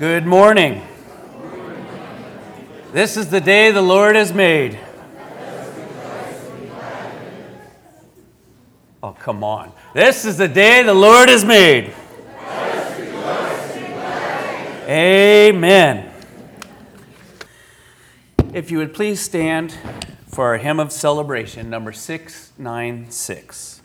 Good morning. This is the day the Lord has made. Oh, come on. This is the day the Lord has made. Amen. If you would please stand for our hymn of celebration, number 696.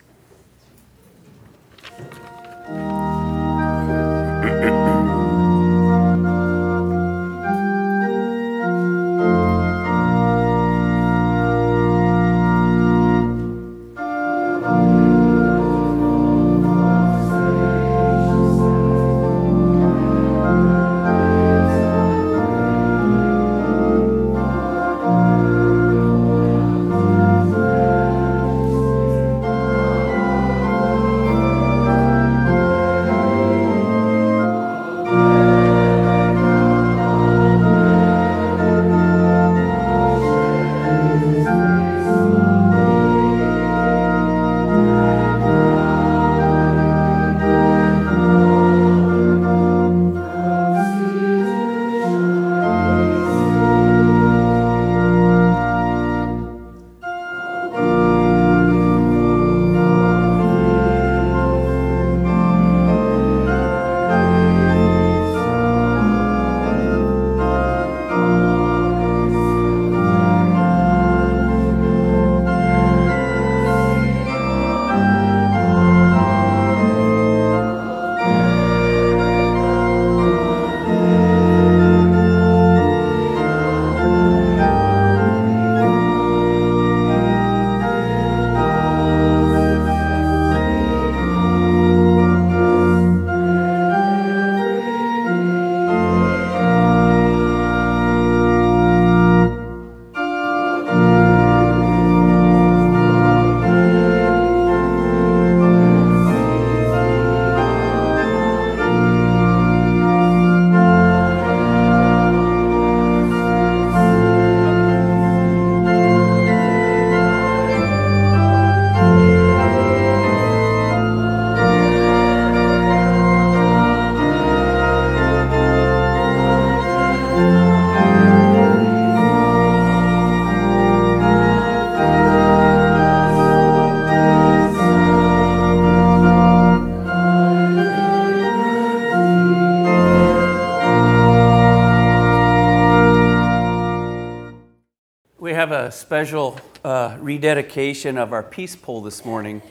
Special uh, rededication of our peace pole this morning,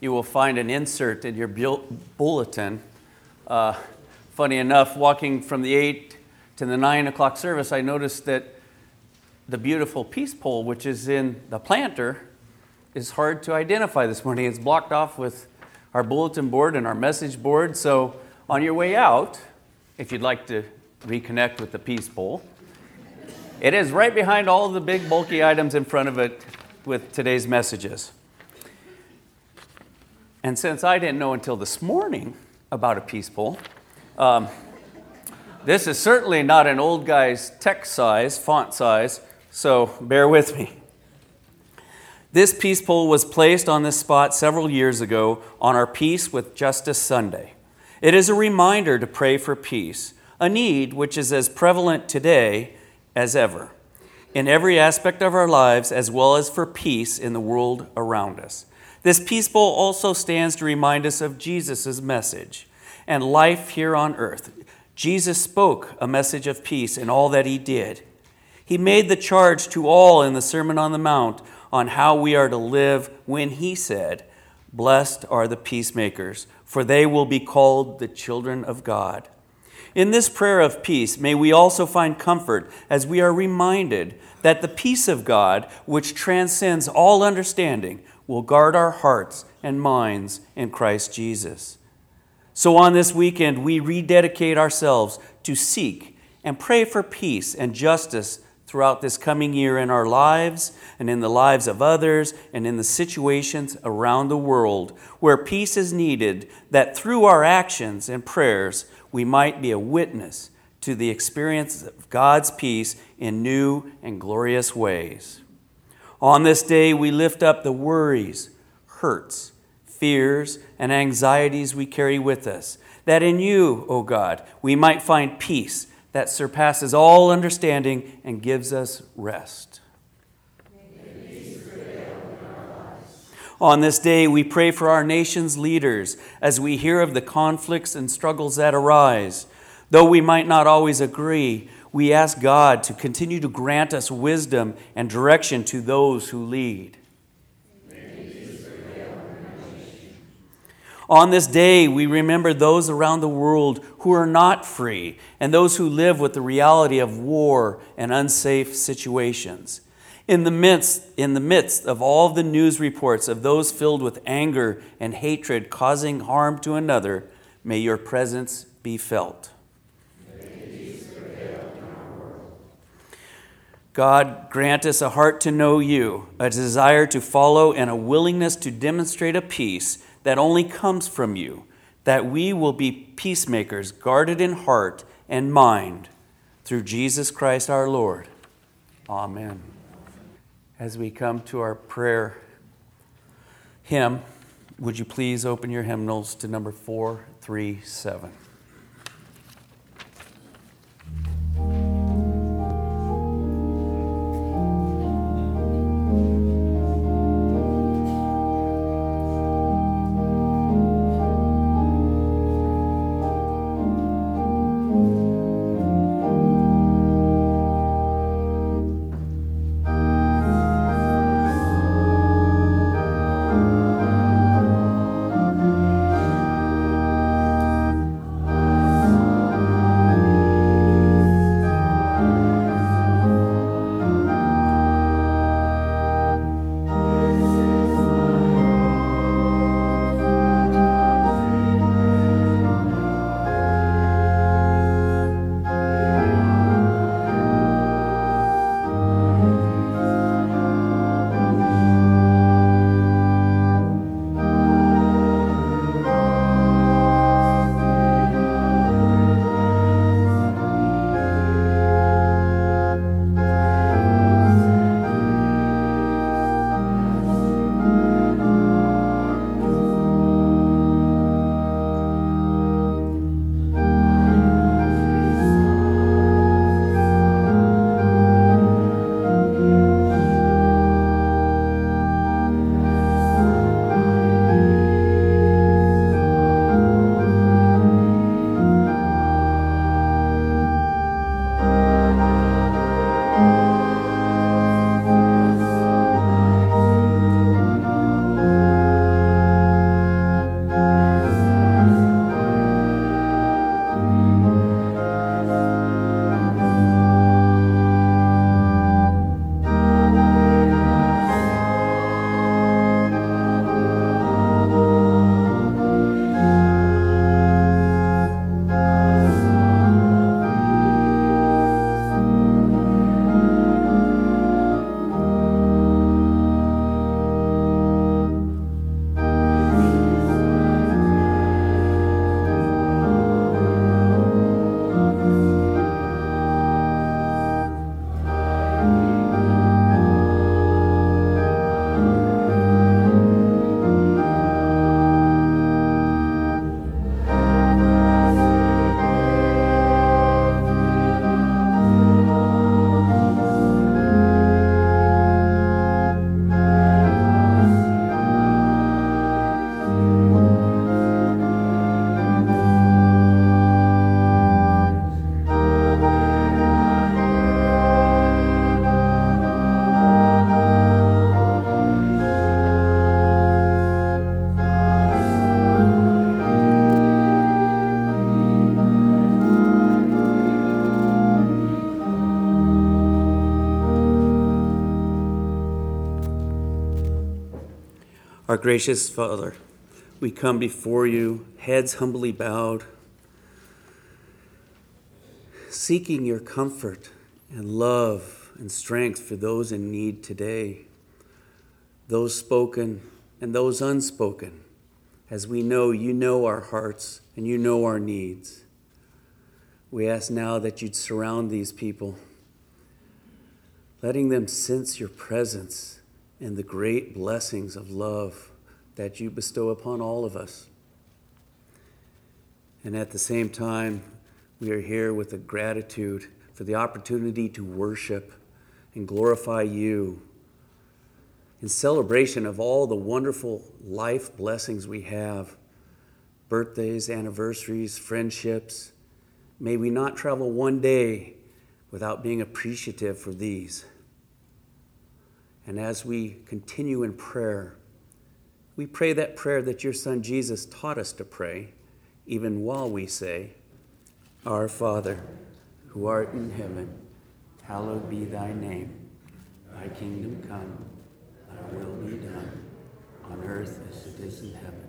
you will find an insert in your bulletin. Uh, funny enough, walking from the 8 to the 9 o'clock service, I noticed that the beautiful peace pole, which is in the planter, is hard to identify this morning. It's blocked off with our bulletin board and our message board. So, on your way out, if you'd like to reconnect with the peace pole, it is right behind all the big, bulky items in front of it with today's messages. And since I didn't know until this morning about a peace pole, um, this is certainly not an old guy's text size, font size, so bear with me. This peace pole was placed on this spot several years ago on our Peace with Justice Sunday. It is a reminder to pray for peace, a need which is as prevalent today as ever in every aspect of our lives, as well as for peace in the world around us. This peace pole also stands to remind us of Jesus' message and life here on earth. Jesus spoke a message of peace in all that he did. He made the charge to all in the Sermon on the Mount on how we are to live when he said, Blessed are the peacemakers, for they will be called the children of God. In this prayer of peace, may we also find comfort as we are reminded that the peace of God, which transcends all understanding, will guard our hearts and minds in Christ Jesus. So, on this weekend, we rededicate ourselves to seek and pray for peace and justice throughout this coming year in our lives and in the lives of others and in the situations around the world where peace is needed, that through our actions and prayers, we might be a witness to the experience of God's peace in new and glorious ways. On this day, we lift up the worries, hurts, fears, and anxieties we carry with us, that in you, O God, we might find peace that surpasses all understanding and gives us rest. On this day, we pray for our nation's leaders as we hear of the conflicts and struggles that arise. Though we might not always agree, we ask God to continue to grant us wisdom and direction to those who lead. On this day, we remember those around the world who are not free and those who live with the reality of war and unsafe situations. In the midst, in the midst of all the news reports of those filled with anger and hatred causing harm to another, may your presence be felt. God, grant us a heart to know you, a desire to follow, and a willingness to demonstrate a peace that only comes from you, that we will be peacemakers, guarded in heart and mind, through Jesus Christ our Lord. Amen. As we come to our prayer hymn, would you please open your hymnals to number 437? Gracious Father, we come before you, heads humbly bowed, seeking your comfort and love and strength for those in need today, those spoken and those unspoken, as we know you know our hearts and you know our needs. We ask now that you'd surround these people, letting them sense your presence and the great blessings of love that you bestow upon all of us. And at the same time, We are here with a gratitude for the opportunity to worship and glorify you in celebration of all the wonderful life blessings we have birthdays, anniversaries, friendships. May we not travel one day without being appreciative for these. And as we continue in prayer, we pray that prayer that your Son Jesus taught us to pray, even while we say, Our Father, who art in heaven, hallowed be thy name. Thy kingdom come, thy will be done, on earth as it is in heaven.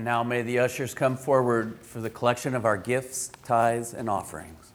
And now may the ushers come forward for the collection of our gifts, tithes, and offerings.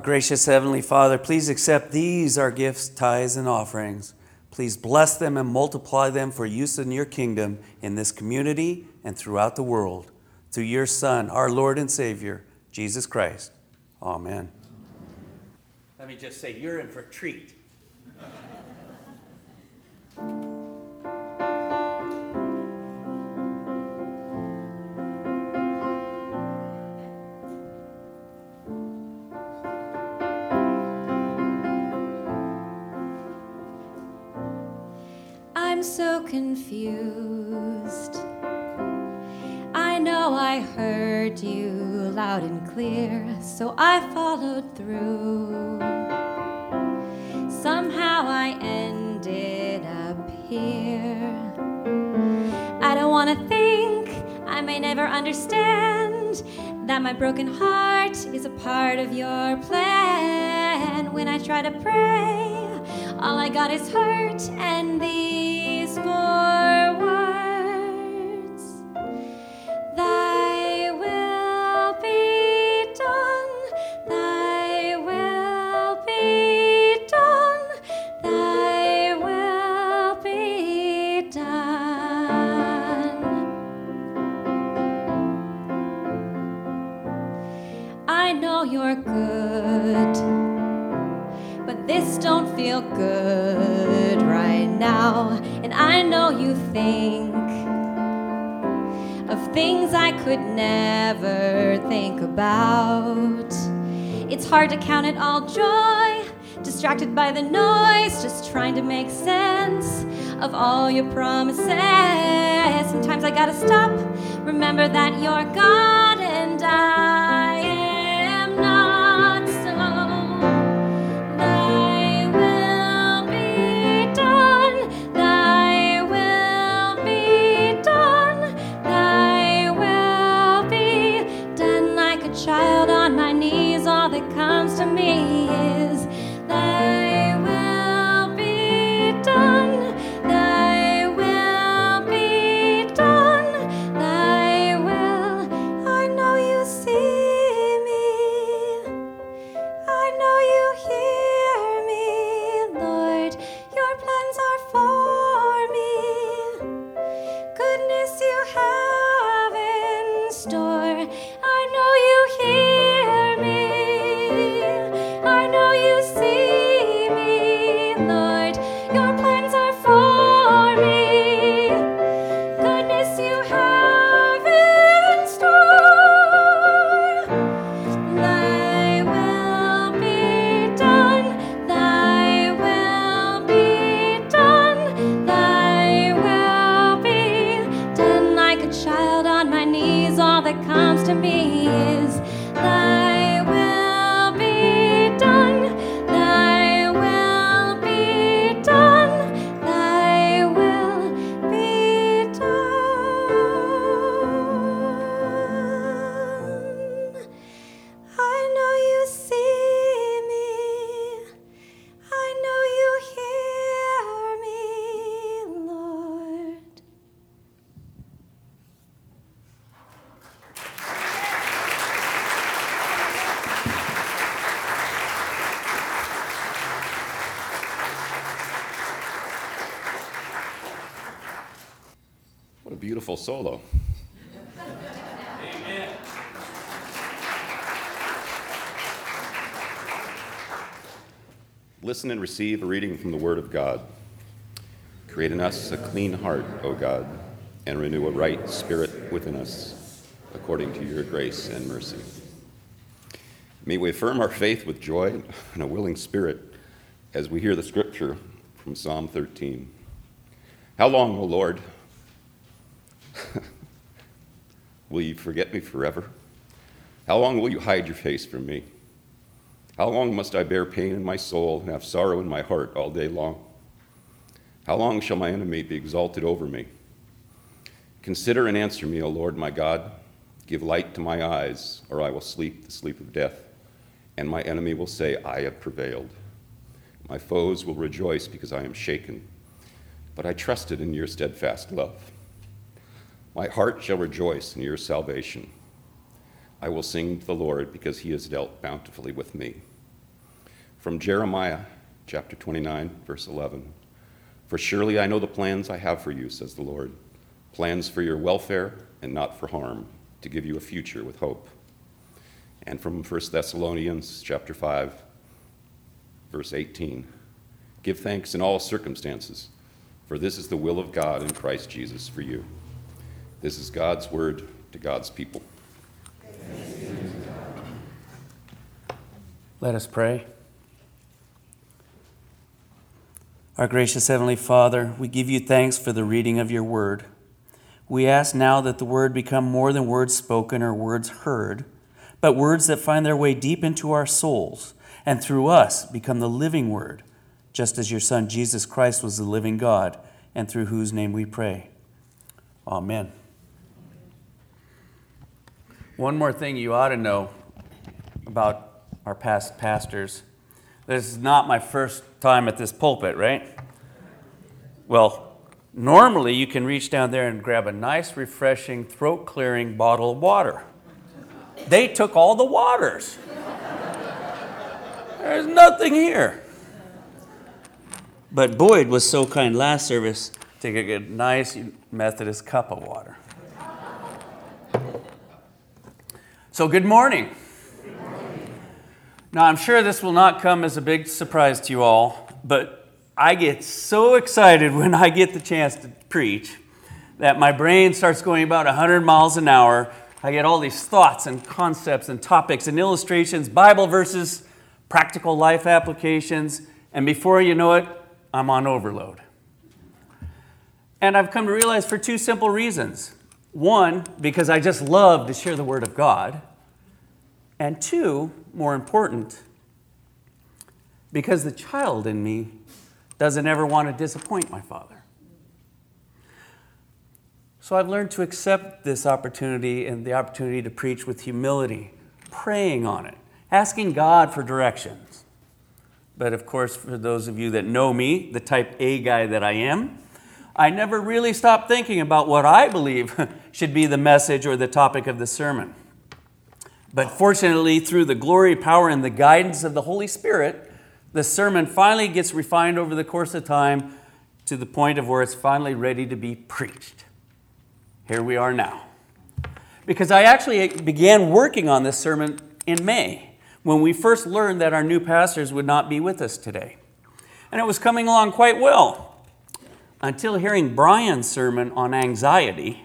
Our gracious Heavenly Father, please accept these, our gifts, tithes, and offerings. Please bless them and multiply them for use in your kingdom in this community and throughout the world. Through your Son, our Lord and Savior, Jesus Christ. Amen. Let me just say, you're in for a treat. I'm so confused. I know I heard you loud and clear, so I followed through. Somehow I ended up here. I don't want to think, I may never understand that my broken heart is a part of your plan. When I try to pray, all I got is hurt and these you're good, but this don't feel good I know you think of things I could never think about. It's hard to count it all joy, distracted by the noise, just trying to make sense of all your promises. Sometimes I gotta stop, remember that you're God and I beautiful solo. Amen. Listen and receive a reading from the Word of God. Create in us a clean heart, O God, and renew a right spirit within us, according to your grace and mercy. May we affirm our faith with joy and a willing spirit as we hear the scripture from Psalm 13. How long, O Lord, will you forget me forever? How long will you hide your face from me? How long must I bear pain in my soul and have sorrow in my heart all day long? How long shall my enemy be exalted over me? Consider and answer me, O Lord my God. Give light to my eyes, or I will sleep the sleep of death, and my enemy will say, I have prevailed. My foes will rejoice because I am shaken, but I trusted in your steadfast love. My heart shall rejoice in your salvation. I will sing to the Lord because he has dealt bountifully with me. From Jeremiah chapter 29, verse 11. For surely I know the plans I have for you, says the Lord plans for your welfare and not for harm, to give you a future with hope. And from 1 Thessalonians chapter 5, verse 18. Give thanks in all circumstances, for this is the will of God in Christ Jesus for you. This is God's word to God's people. Let us pray. Our gracious Heavenly Father, we give you thanks for the reading of your word. We ask now that the word become more than words spoken or words heard, but words that find their way deep into our souls and through us become the living word, just as your Son Jesus Christ was the living God, and through whose name we pray. Amen. One more thing you ought to know about our past pastors. This is not my first time at this pulpit, right? Well, normally you can reach down there and grab a nice, refreshing, throat clearing bottle of water. They took all the waters. There's nothing here. But Boyd was so kind last service to get a nice Methodist cup of water. So, good morning. Now, I'm sure this will not come as a big surprise to you all, but I get so excited when I get the chance to preach that my brain starts going about 100 miles an hour. I get all these thoughts and concepts and topics and illustrations, Bible verses, practical life applications, and before you know it, I'm on overload. And I've come to realize for two simple reasons. One, because I just love to share the Word of God. And two, more important, because the child in me doesn't ever want to disappoint my father. So I've learned to accept this opportunity and the opportunity to preach with humility, praying on it, asking God for directions. But of course, for those of you that know me, the type A guy that I am, I never really stop thinking about what I believe should be the message or the topic of the sermon. But fortunately, through the glory, power, and the guidance of the Holy Spirit, the sermon finally gets refined over the course of time to the point of where it's finally ready to be preached. Here we are now. Because I actually began working on this sermon in May when we first learned that our new pastors would not be with us today. And it was coming along quite well until hearing Brian's sermon on anxiety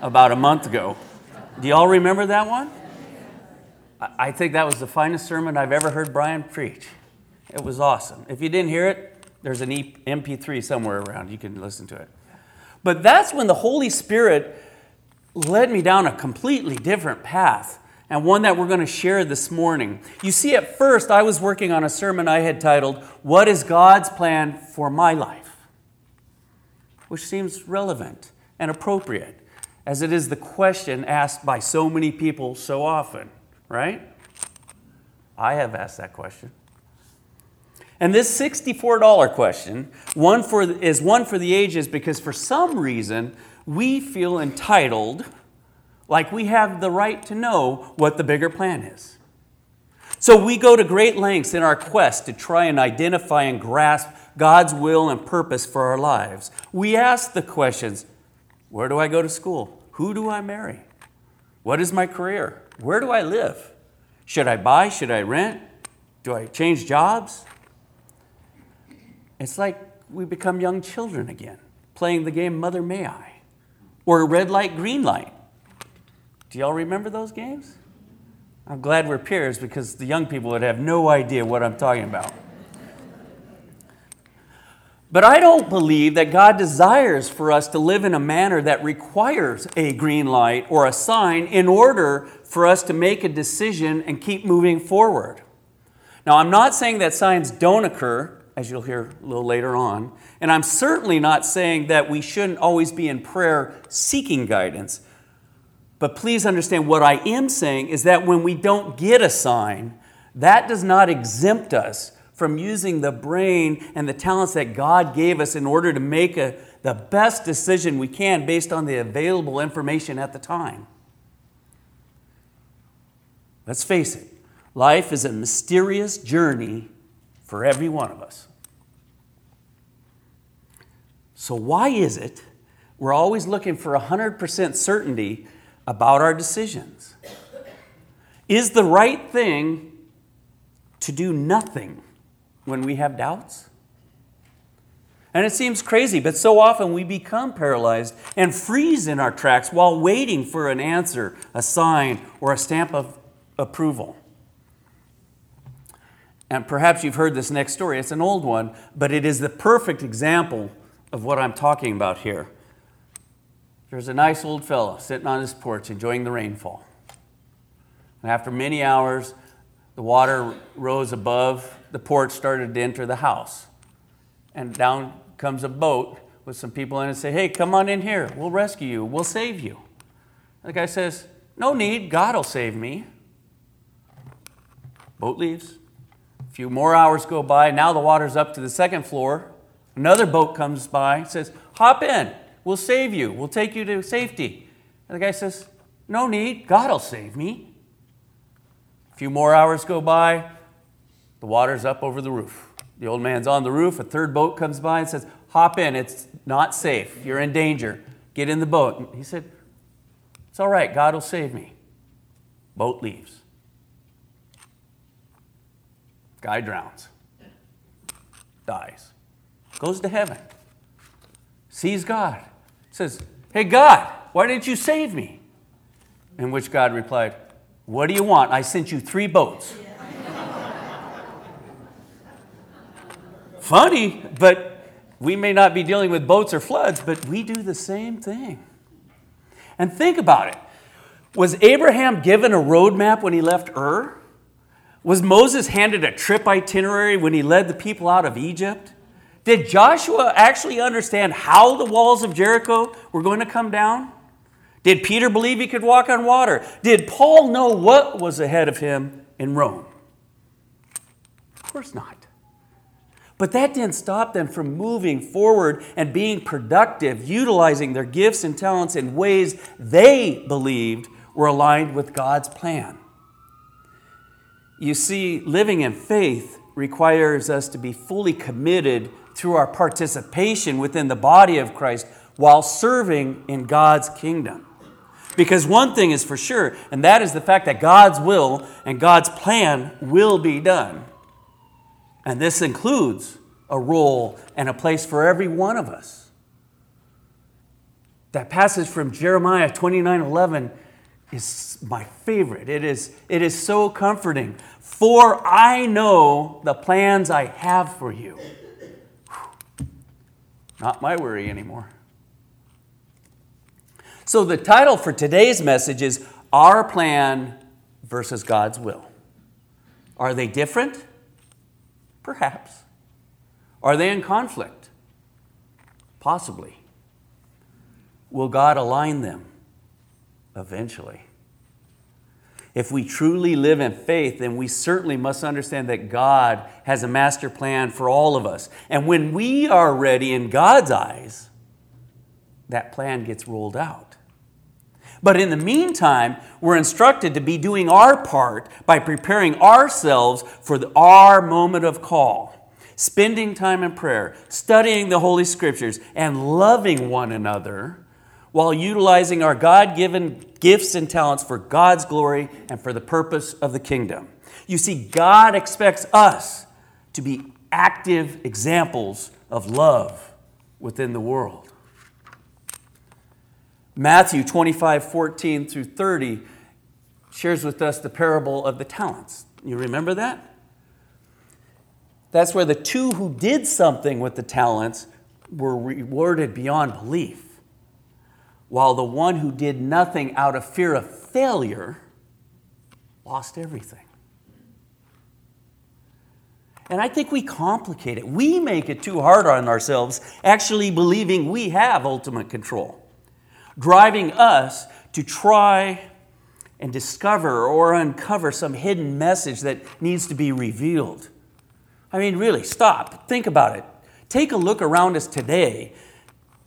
about a month ago. Do y'all remember that one? I think that was the finest sermon I've ever heard Brian preach. It was awesome. If you didn't hear it, there's an MP3 somewhere around. You can listen to it. But that's when the Holy Spirit led me down a completely different path, and one that we're going to share this morning. You see, at first, I was working on a sermon I had titled, What is God's Plan for My Life? Which seems relevant and appropriate, as it is the question asked by so many people so often right? I have asked that question. And this $64 question one for, is one for the ages because for some reason we feel entitled, like we have the right to know what the bigger plan is. So we go to great lengths in our quest to try and identify and grasp God's will and purpose for our lives. We ask the questions where do I go to school? Who do I marry? What is my career? Where do I live? Should I buy? Should I rent? Do I change jobs? It's like we become young children again, playing the game Mother May I or Red Light, Green Light. Do y'all remember those games? I'm glad we're peers because the young people would have no idea what I'm talking about. But I don't believe that God desires for us to live in a manner that requires a green light or a sign in order for us to make a decision and keep moving forward. Now, I'm not saying that signs don't occur, as you'll hear a little later on, and I'm certainly not saying that we shouldn't always be in prayer seeking guidance. But please understand what I am saying is that when we don't get a sign, that does not exempt us from using the brain and the talents that God gave us in order to make a, the best decision we can based on the available information at the time. Let's face it, life is a mysterious journey for every one of us. So, why is it we're always looking for 100% certainty about our decisions? Is the right thing to do nothing when we have doubts? And it seems crazy, but so often we become paralyzed and freeze in our tracks while waiting for an answer, a sign, or a stamp of approval. And perhaps you've heard this next story. It's an old one, but it is the perfect example of what I'm talking about here. There's a nice old fellow sitting on his porch enjoying the rainfall. And after many hours, the water rose above the porch, started to enter the house. And down comes a boat with some people in it and say, Hey, come on in here. We'll rescue you. We'll save you. The guy says, No need. God will save me. Boat leaves. A few more hours go by. Now the water's up to the second floor. Another boat comes by, says, Hop in. We'll save you. We'll take you to safety. And the guy says, No need. God will save me. A few more hours go by. The water's up over the roof. The old man's on the roof. A third boat comes by and says, Hop in. It's not safe. You're in danger. Get in the boat. And he said, It's all right. God will save me. Boat leaves. Guy drowns, dies, goes to heaven, sees God, says, Hey, God, why didn't you save me? In which God replied, What do you want? I sent you three boats. Funny, but we may not be dealing with boats or floods, but we do the same thing. And think about it. Was Abraham given a roadmap when he left Ur? Was Moses handed a trip itinerary when he led the people out of Egypt? Did Joshua actually understand how the walls of Jericho were going to come down? Did Peter believe he could walk on water? Did Paul know what was ahead of him in Rome? Of course not. But that didn't stop them from moving forward and being productive, utilizing their gifts and talents in ways they believed were aligned with God's plan. You see, living in faith requires us to be fully committed through our participation within the body of Christ while serving in God's kingdom. Because one thing is for sure, and that is the fact that God's will and God's plan will be done. And this includes a role and a place for every one of us. That passage from Jeremiah 29 11 is my favorite. It is, it is so comforting. For I know the plans I have for you. Not my worry anymore. So, the title for today's message is Our Plan versus God's Will. Are they different? Perhaps. Are they in conflict? Possibly. Will God align them? Eventually. If we truly live in faith, then we certainly must understand that God has a master plan for all of us. And when we are ready in God's eyes, that plan gets rolled out. But in the meantime, we're instructed to be doing our part by preparing ourselves for the, our moment of call, spending time in prayer, studying the Holy Scriptures, and loving one another while utilizing our God given gifts and talents for God's glory and for the purpose of the kingdom. You see, God expects us to be active examples of love within the world. Matthew 25, 14 through 30 shares with us the parable of the talents. You remember that? That's where the two who did something with the talents were rewarded beyond belief while the one who did nothing out of fear of failure lost everything. And I think we complicate it. We make it too hard on ourselves, actually believing we have ultimate control, driving us to try and discover or uncover some hidden message that needs to be revealed. I mean, really, stop, think about it. Take a look around us today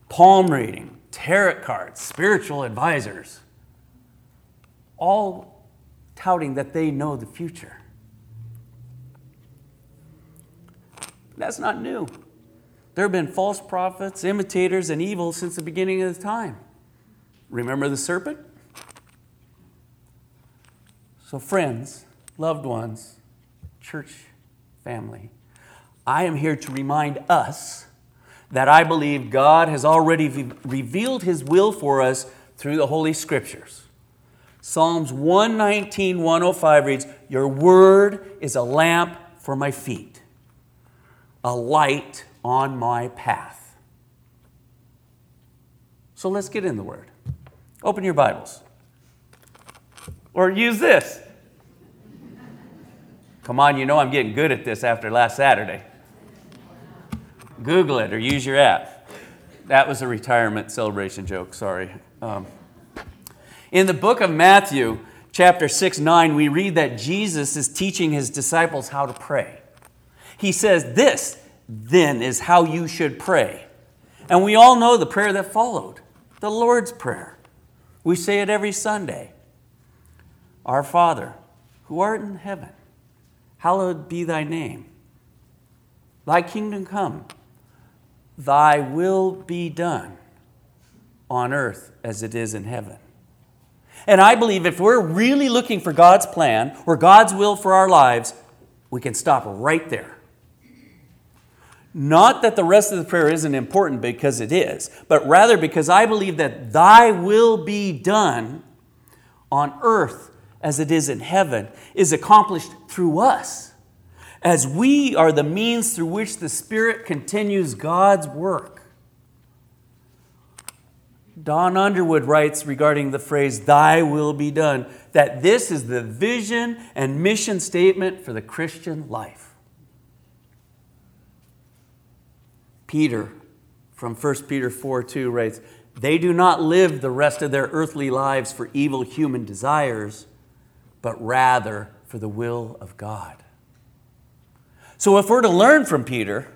palm reading, tarot cards, spiritual advisors, all touting that they know the future. That's not new. There have been false prophets, imitators, and evil since the beginning of the time. Remember the serpent? So, friends, loved ones, church family, I am here to remind us that I believe God has already revealed His will for us through the Holy Scriptures. Psalms 119, 105 reads, Your word is a lamp for my feet, a light on my path. So let's get in the Word. Open your Bibles. Or use this. Come on, you know I'm getting good at this after last Saturday. Google it or use your app. That was a retirement celebration joke, sorry. Um, in the book of Matthew, chapter 6 9, we read that Jesus is teaching his disciples how to pray. He says, This then is how you should pray. And we all know the prayer that followed the Lord's Prayer. We say it every Sunday Our Father, who art in heaven, hallowed be thy name. Thy kingdom come, thy will be done on earth as it is in heaven. And I believe if we're really looking for God's plan or God's will for our lives, we can stop right there. Not that the rest of the prayer isn't important because it is, but rather because I believe that thy will be done on earth as it is in heaven is accomplished through us, as we are the means through which the Spirit continues God's work. Don Underwood writes regarding the phrase, Thy will be done, that this is the vision and mission statement for the Christian life. Peter from 1 Peter 4 2 writes, They do not live the rest of their earthly lives for evil human desires, but rather for the will of God. So if we're to learn from Peter,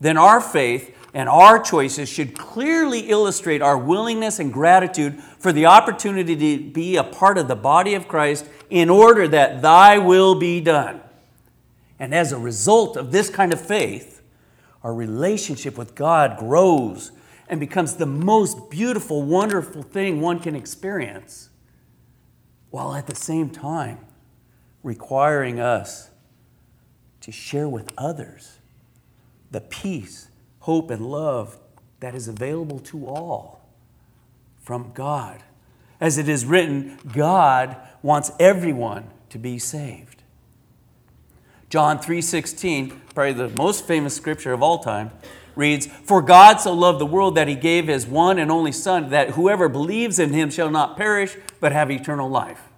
then our faith and our choices should clearly illustrate our willingness and gratitude for the opportunity to be a part of the body of Christ in order that thy will be done. And as a result of this kind of faith, our relationship with God grows and becomes the most beautiful, wonderful thing one can experience, while at the same time requiring us to share with others the peace hope, and love that is available to all from God. As it is written, God wants everyone to be saved. John 3:16, probably the most famous scripture of all time, reads, "For God so loved the world that he gave his one and only son that whoever believes in him shall not perish but have eternal life."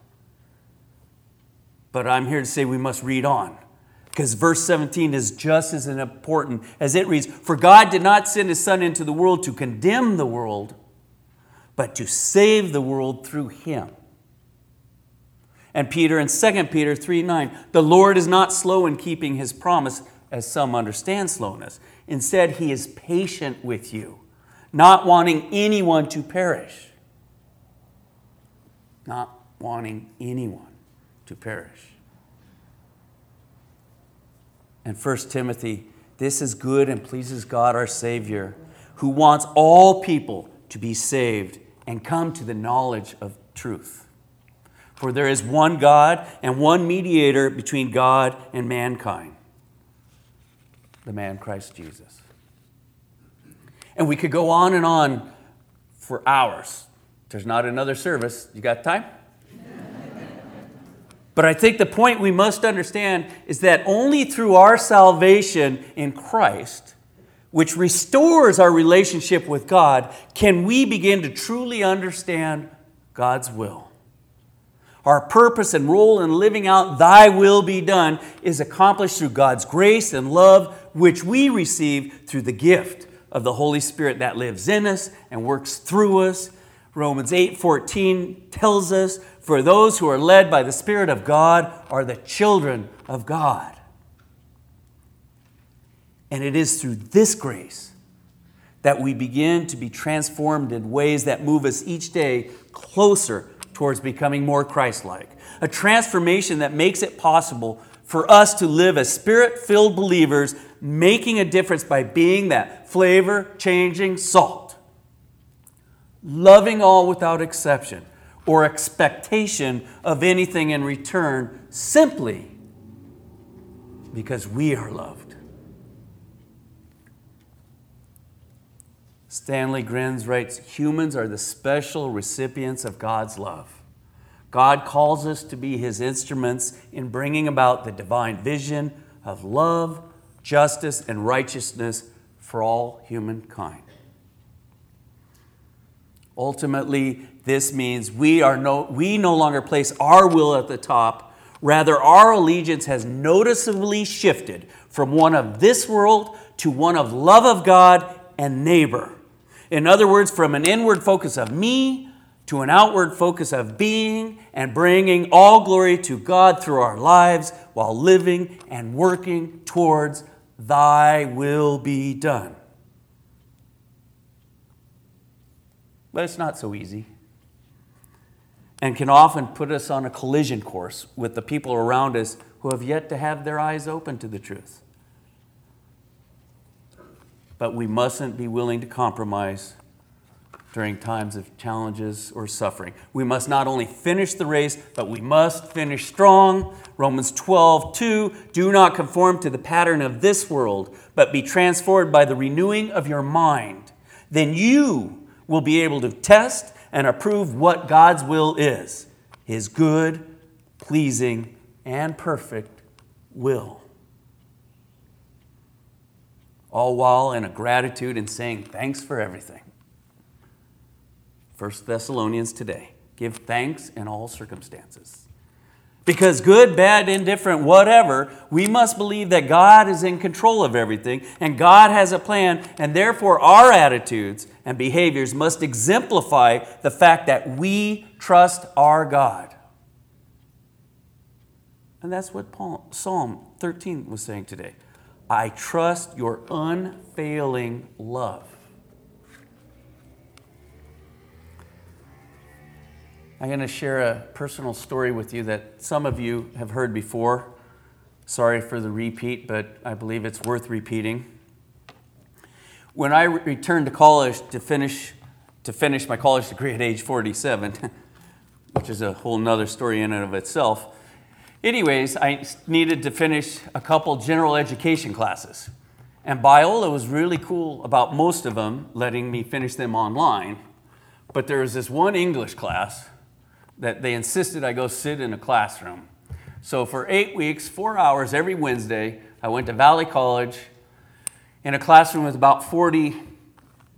But I'm here to say we must read on because verse 17 is just as important as it reads For God did not send his Son into the world to condemn the world, but to save the world through him. And Peter in 2 Peter 3 9, the Lord is not slow in keeping his promise, as some understand slowness. Instead, he is patient with you, not wanting anyone to perish. Not wanting anyone to perish and 1 Timothy, this is good and pleases God our Savior, who wants all people to be saved and come to the knowledge of truth. For there is one God and one mediator between God and mankind, the man Christ Jesus. And we could go on and on for hours. There's not another service. You got time? But I think the point we must understand is that only through our salvation in Christ, which restores our relationship with God, can we begin to truly understand God's will. Our purpose and role in living out Thy will be done is accomplished through God's grace and love, which we receive through the gift of the Holy Spirit that lives in us and works through us. Romans 8:14 tells us for those who are led by the Spirit of God are the children of God. And it is through this grace that we begin to be transformed in ways that move us each day closer towards becoming more Christ like. A transformation that makes it possible for us to live as spirit filled believers, making a difference by being that flavor changing salt, loving all without exception or expectation of anything in return simply because we are loved. Stanley Grenz writes Humans are the special recipients of God's love. God calls us to be his instruments in bringing about the divine vision of love, justice, and righteousness for all humankind. Ultimately, this means we, are no, we no longer place our will at the top. Rather, our allegiance has noticeably shifted from one of this world to one of love of God and neighbor. In other words, from an inward focus of me to an outward focus of being and bringing all glory to God through our lives while living and working towards Thy will be done. But it's not so easy and can often put us on a collision course with the people around us who have yet to have their eyes open to the truth. But we mustn't be willing to compromise during times of challenges or suffering. We must not only finish the race, but we must finish strong. Romans 12, 2 Do not conform to the pattern of this world, but be transformed by the renewing of your mind. Then you will be able to test and approve what God's will is His good, pleasing, and perfect will. All while in a gratitude and saying thanks for everything. 1 Thessalonians today. Give thanks in all circumstances. Because good, bad, indifferent, whatever, we must believe that God is in control of everything and God has a plan, and therefore our attitudes and behaviors must exemplify the fact that we trust our God. And that's what Paul, Psalm 13 was saying today. I trust your unfailing love. I'm going to share a personal story with you that some of you have heard before. Sorry for the repeat, but I believe it's worth repeating. When I re- returned to college to finish, to finish my college degree at age 47, which is a whole nother story in and of itself, anyways, I needed to finish a couple general education classes. And Biola was really cool about most of them, letting me finish them online. But there was this one English class that they insisted I go sit in a classroom. So for eight weeks, four hours every Wednesday, I went to Valley College in a classroom with about 40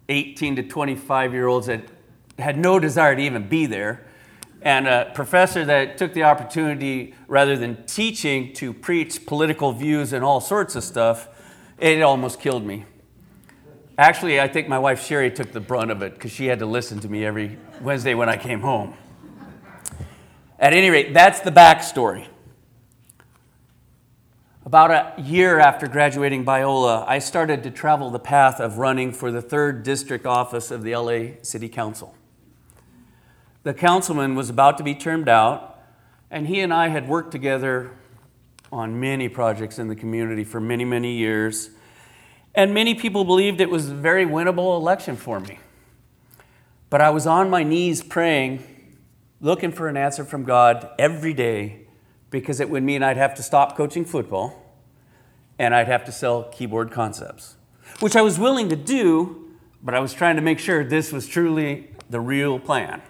18 to 25 year olds that had no desire to even be there. And a professor that took the opportunity, rather than teaching, to preach political views and all sorts of stuff, it almost killed me. Actually, I think my wife Sherry took the brunt of it because she had to listen to me every Wednesday when I came home. At any rate, that's the backstory. About a year after graduating Biola, I started to travel the path of running for the third district office of the LA City Council. The councilman was about to be termed out, and he and I had worked together on many projects in the community for many, many years. And many people believed it was a very winnable election for me. But I was on my knees praying looking for an answer from God every day because it would mean I'd have to stop coaching football and I'd have to sell keyboard concepts, which I was willing to do, but I was trying to make sure this was truly the real plan.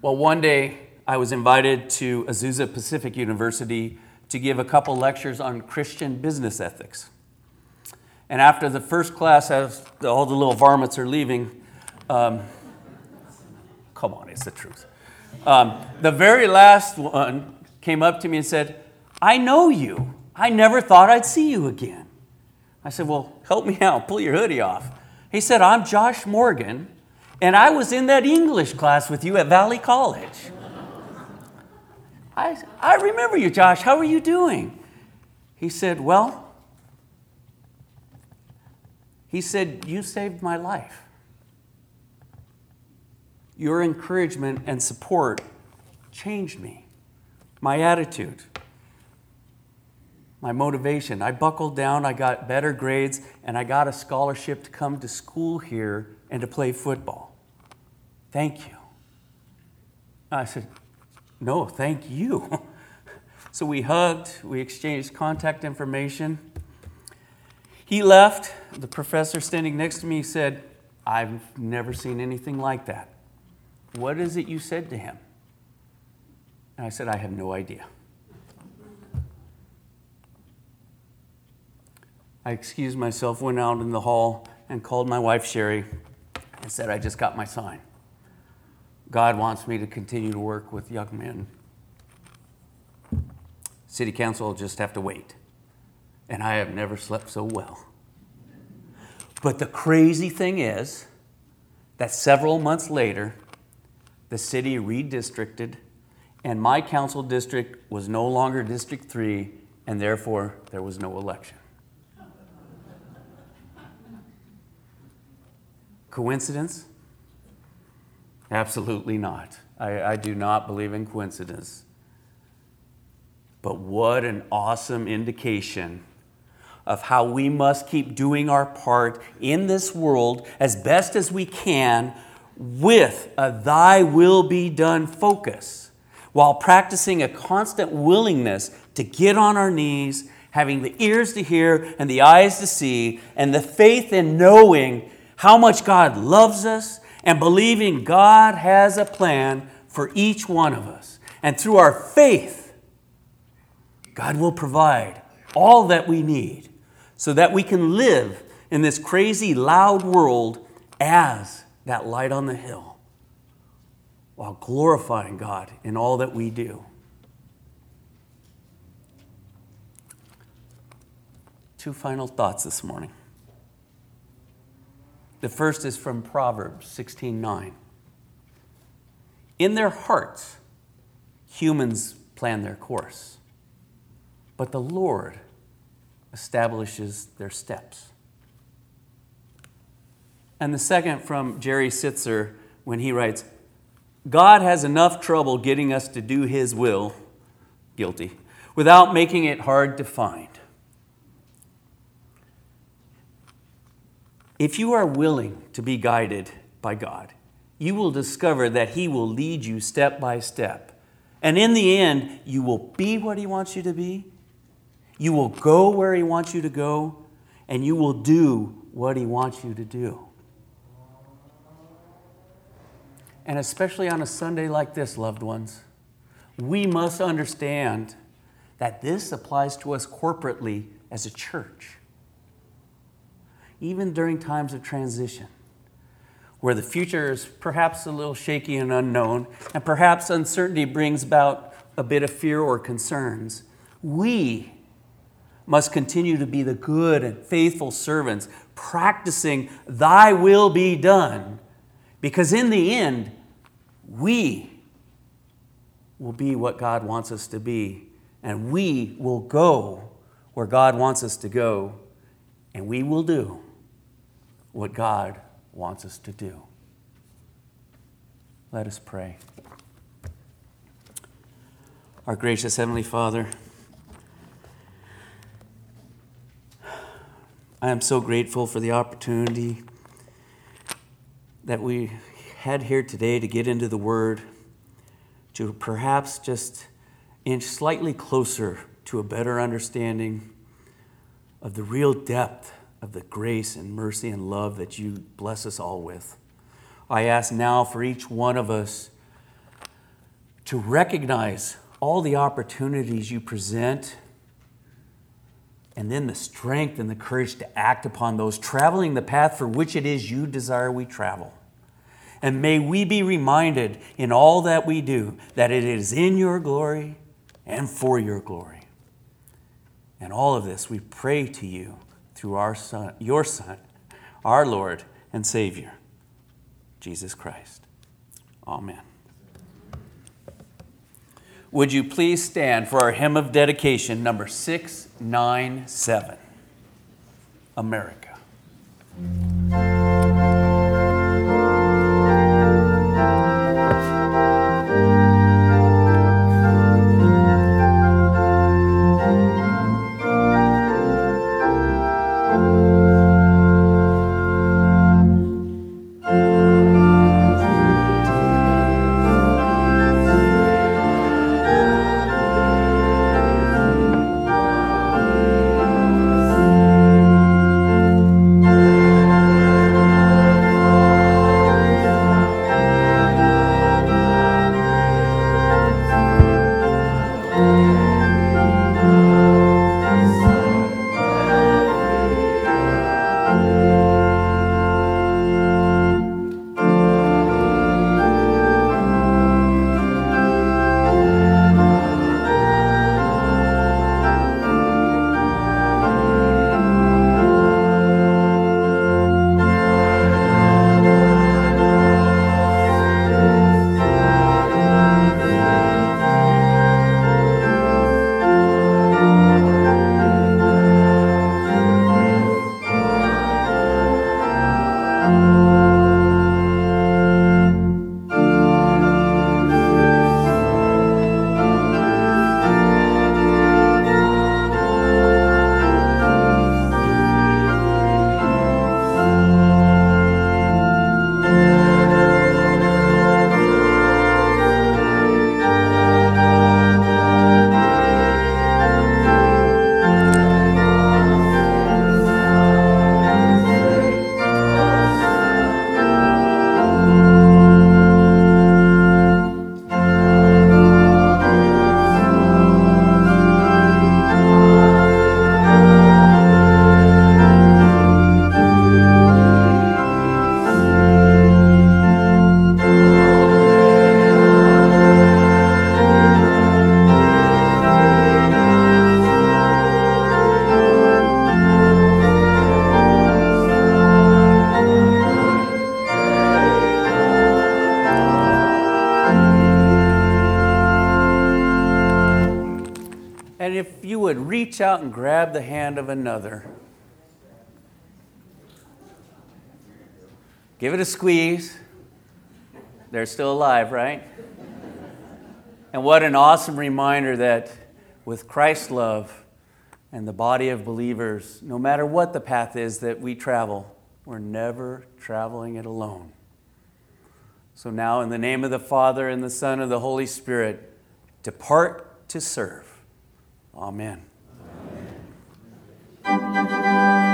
Well, one day I was invited to Azusa Pacific University to give a couple lectures on Christian business ethics. And after the first class, as all the little varmints are leaving, um, Come on, it's the truth. Um, the very last one came up to me and said, I know you. I never thought I'd see you again. I said, Well, help me out. Pull your hoodie off. He said, I'm Josh Morgan, and I was in that English class with you at Valley College. I, I remember you, Josh. How are you doing? He said, Well, he said, You saved my life. Your encouragement and support changed me, my attitude, my motivation. I buckled down, I got better grades, and I got a scholarship to come to school here and to play football. Thank you. I said, No, thank you. so we hugged, we exchanged contact information. He left. The professor standing next to me said, I've never seen anything like that. What is it you said to him? And I said, I have no idea. I excused myself, went out in the hall, and called my wife, Sherry, and said, I just got my sign. God wants me to continue to work with young men. City Council will just have to wait. And I have never slept so well. But the crazy thing is that several months later, the city redistricted, and my council district was no longer District 3, and therefore there was no election. Coincidence? Absolutely not. I, I, do not believe in coincidence. But what an awesome indication of how we must keep doing our part in this world as best as we can with a Thy will be done focus, while practicing a constant willingness to get on our knees, having the ears to hear and the eyes to see, and the faith in knowing how much God loves us, and believing God has a plan for each one of us. And through our faith, God will provide all that we need so that we can live in this crazy, loud world as that light on the hill while glorifying God in all that we do. Two final thoughts this morning. The first is from Proverbs 16:9. In their hearts, humans plan their course, but the Lord establishes their steps. And the second from Jerry Sittser when he writes, God has enough trouble getting us to do his will, guilty, without making it hard to find. If you are willing to be guided by God, you will discover that He will lead you step by step. And in the end, you will be what He wants you to be, you will go where He wants you to go, and you will do what He wants you to do. And especially on a Sunday like this, loved ones, we must understand that this applies to us corporately as a church even during times of transition, where the future is perhaps a little shaky and unknown, and perhaps uncertainty brings about a bit of fear or concerns, we must continue to be the good and faithful servants, practicing Thy will be done, because in the end, we will be what God wants us to be, and we will go where God wants us to go, and we will do what God wants us to do. Let us pray. Our gracious Heavenly Father, I am so grateful for the opportunity that we had here today to get into the Word, to perhaps just inch slightly closer to a better understanding of the real depth of the grace and mercy and love that you bless us all with. I ask now for each one of us to recognize all the opportunities you present and then the strength and the courage to act upon those, traveling the path for which it is you desire we travel. And may we be reminded in all that we do that it is in your glory and for your glory. And all of this we pray to you through our Son, your Son, our Lord and Savior, Jesus Christ. Amen. Would you please stand for our hymn of dedication, number 697 America. Another. Give it a squeeze. They're still alive, right? And what an awesome reminder that with Christ's love and the body of believers, no matter what the path is that we travel, we're never traveling it alone. So now, in the name of the Father, and the Son, and the Holy Spirit, depart to serve. Amen. どこ?